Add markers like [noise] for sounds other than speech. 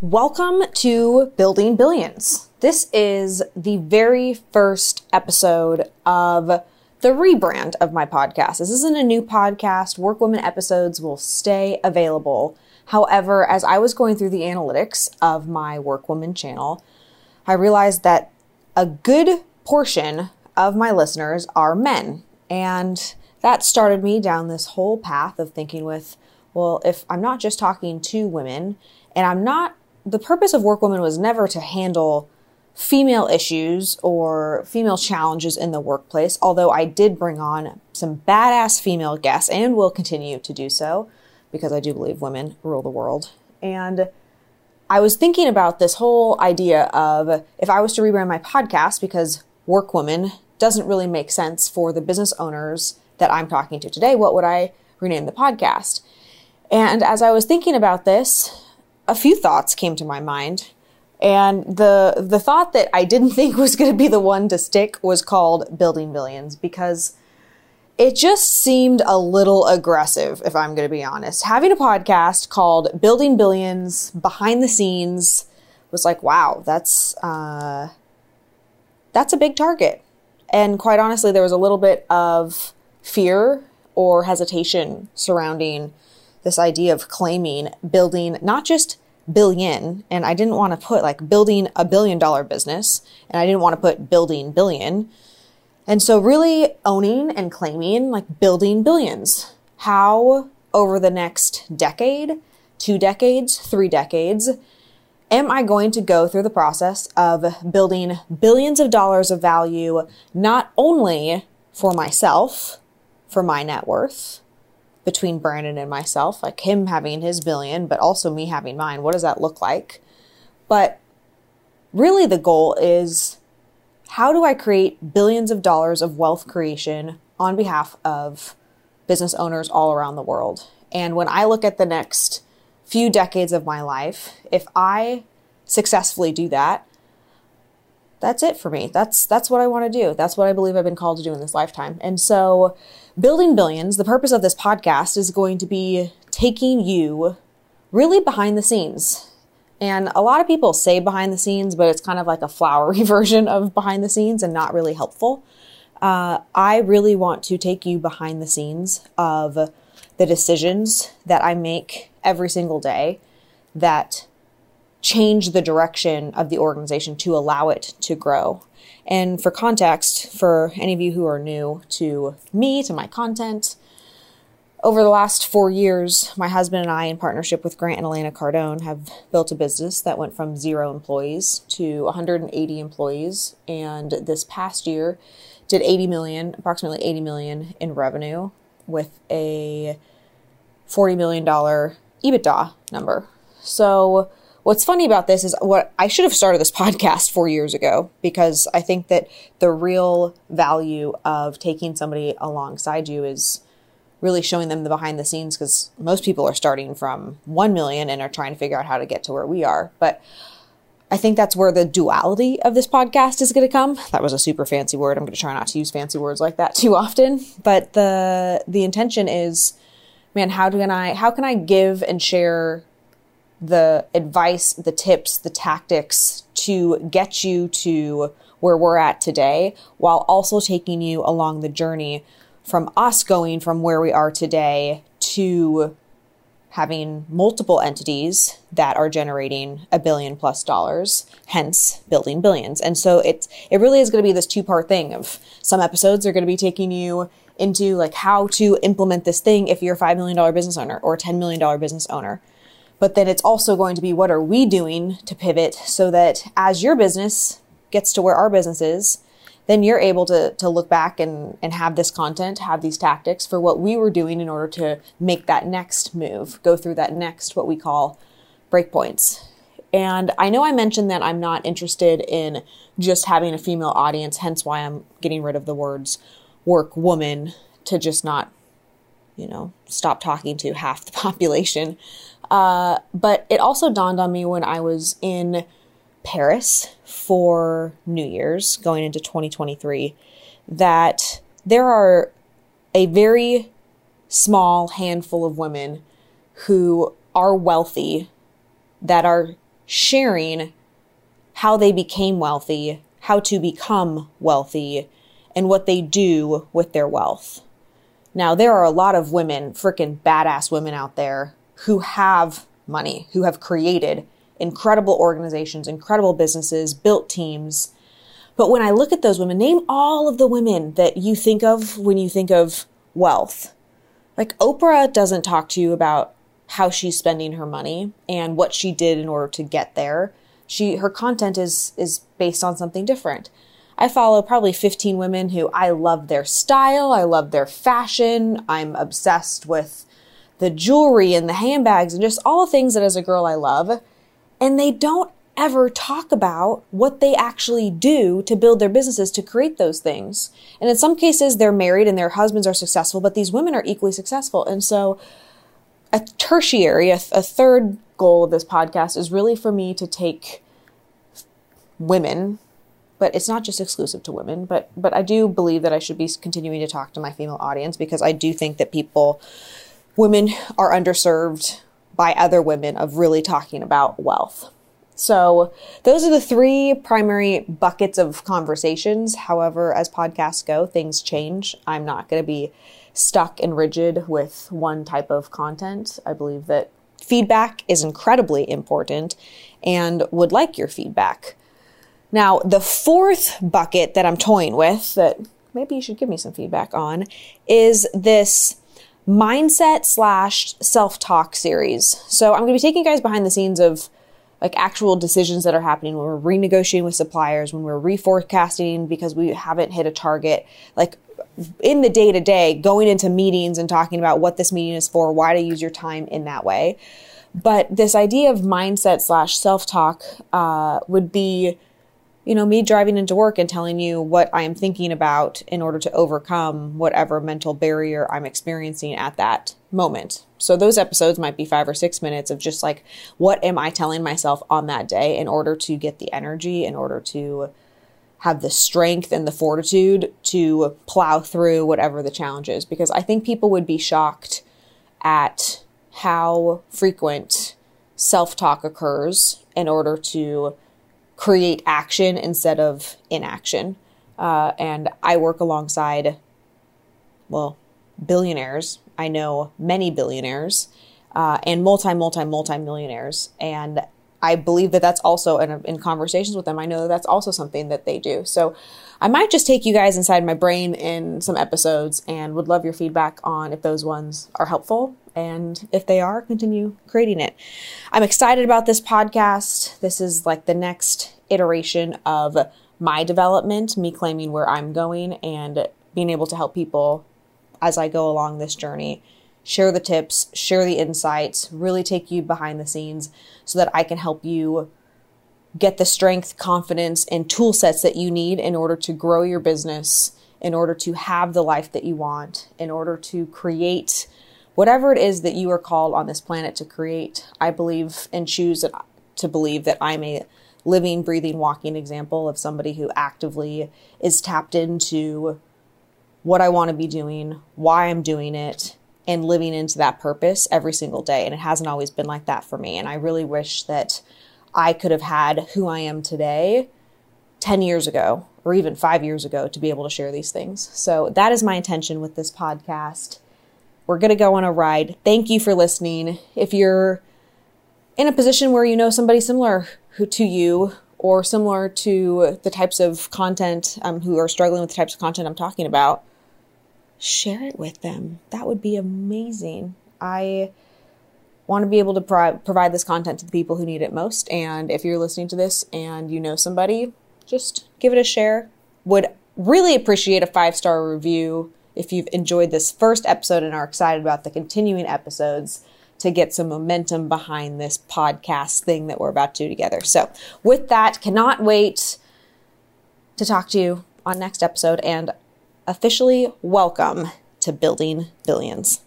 Welcome to Building Billions. This is the very first episode of the rebrand of my podcast. This isn't a new podcast. Workwoman episodes will stay available. However, as I was going through the analytics of my Workwoman channel, I realized that a good portion of my listeners are men. And that started me down this whole path of thinking with, well, if I'm not just talking to women and I'm not the purpose of Workwoman was never to handle female issues or female challenges in the workplace, although I did bring on some badass female guests and will continue to do so because I do believe women rule the world. And I was thinking about this whole idea of if I was to rebrand my podcast because Workwoman doesn't really make sense for the business owners that I'm talking to today, what would I rename the podcast? And as I was thinking about this, a few thoughts came to my mind. And the the thought that I didn't [laughs] think was going to be the one to stick was called building billions because it just seemed a little aggressive if I'm going to be honest. Having a podcast called Building Billions behind the scenes was like, wow, that's uh that's a big target. And quite honestly, there was a little bit of fear or hesitation surrounding this idea of claiming building not just billion, and I didn't want to put like building a billion dollar business, and I didn't want to put building billion. And so, really owning and claiming like building billions. How over the next decade, two decades, three decades, am I going to go through the process of building billions of dollars of value, not only for myself, for my net worth, between Brandon and myself, like him having his billion, but also me having mine. What does that look like? But really, the goal is how do I create billions of dollars of wealth creation on behalf of business owners all around the world? And when I look at the next few decades of my life, if I successfully do that, that's it for me. That's that's what I want to do. That's what I believe I've been called to do in this lifetime. And so, building billions, the purpose of this podcast is going to be taking you really behind the scenes. And a lot of people say behind the scenes, but it's kind of like a flowery [laughs] version of behind the scenes and not really helpful. Uh, I really want to take you behind the scenes of the decisions that I make every single day that change the direction of the organization to allow it to grow. And for context, for any of you who are new to me, to my content, over the last four years, my husband and I, in partnership with Grant and Elena Cardone, have built a business that went from zero employees to 180 employees. And this past year, did 80 million, approximately 80 million in revenue with a $40 million EBITDA number. So What's funny about this is what I should have started this [laughs] podcast four years ago because I think that the real value of taking somebody alongside you is really showing them the behind the scenes because most people are starting from 1 million and are trying to figure out how to get to where we are. But I think that's where the duality of this podcast is going to come. That was a super fancy word. I'm going to try not to use fancy words like that [laughs] too often. But the the intention is, man, how do can I how can I give and share the advice, the tips, the tactics to get you to where we're at today while also taking you along the journey from us going from where we are today to having multiple entities that are generating a billion plus dollars, hence building billions. And so it's it really is going to be this two-part thing of some episodes are going to be taking you into like how to implement this thing if you're a $5 million business owner or a $10 million business owner. But then it's also going to be what are we doing to pivot so that as your business gets to where our business is, then you're able to, to look back and, and have this content, have these tactics for what we were doing in order to make that next move, go through that next, what we call breakpoints. And I know I mentioned that I'm not interested in just having a female audience, hence why I'm getting rid of the words work woman to just not, you know, stop talking to half the [laughs] population. Uh, but it also dawned on me when I was in Paris for New Year's going into 2023 that there are a very small handful of women who are wealthy that are sharing how they became wealthy, how to become wealthy, and what they do with their wealth. Now, there are a lot of women, freaking badass women out there who have money, who have created incredible organizations, incredible businesses, built teams. But when I look at those women, name all of the women that you think of when you think of wealth. Like Oprah doesn't talk to you about how she's spending her money and what she did in order to get there. She her content is is based on something different. I follow probably 15 women who I love their style, I love their fashion, I'm obsessed with the jewelry and the handbags and just all the things that as a girl I love. And they don't ever talk about what they actually do to build their businesses to create those things. And in some cases, they're married and their husbands are successful, but these women are equally successful. And so, a tertiary, a, a third goal of this podcast is really for me to take women but it's not just exclusive to women but but i do believe that i should be continuing to talk to my female audience because i do think that people women are underserved by other women of really talking about wealth. So those are the three primary buckets of conversations. However as podcasts go things change. I'm not going to be stuck and rigid with one type of content. I believe that feedback is incredibly important and would like your feedback. Now, the fourth bucket that I'm toying with that maybe you should give me some feedback on is this mindset slash self talk series. So I'm going to be taking you guys behind the scenes of like actual decisions that are happening when we're renegotiating with suppliers, when we're reforecasting because we haven't hit a target, like in the day to day, going into meetings and talking about what this meeting is for, why to use your time in that way. But this idea of mindset slash self talk uh, would be you know, me driving into work and telling you what I am thinking about in order to overcome whatever mental barrier I'm experiencing at that moment. So those episodes might be five or six minutes of just like, what am I telling myself on that day in order to get the energy, in order to have the strength and the fortitude to plow through whatever the challenge is? Because I think people would be shocked at how frequent self talk occurs in order to create action instead of inaction. Uh, and I work alongside, well, billionaires. I know many billionaires uh, and multi, multi, multi millionaires. And I believe that that's also in, in conversations with them. I know that that's also something that they do. So I might just take you guys inside my brain in some episodes and would love your feedback on if those ones are helpful. And if they are, continue creating it. I'm excited about this podcast. This is like the next iteration of my development, me claiming where I'm going and being able to help people as I go along this journey share the tips, share the insights, really take you behind the scenes so that I can help you get the strength, confidence, and tool sets that you need in order to grow your business, in order to have the life that you want, in order to create whatever it is that you are called on this planet to create. I believe and choose to believe that I'm a living, breathing, walking example of somebody who actively is tapped into what I want to be doing, why I'm doing it, and living into that purpose every single day. And it hasn't always been like that for me. And I really wish that I could have had who I am today 10 years ago or even five years ago to be able to share these things. So that is my intention with this podcast. We're going to go on a ride. Thank you for listening. If you're in a position where you know somebody similar to you or similar to the types of content um, who are struggling with the types of content I'm talking about, share it with them. That would be amazing. I want to be able to pro- provide this content to the people who need it most. And if you're listening to this and you know somebody, just give it a share. Would really appreciate a five star review if you've enjoyed this first episode and are excited about the continuing episodes to get some momentum behind this podcast thing that we're about to do together. So, with that, cannot wait to talk to you on next episode and officially welcome to Building Billions.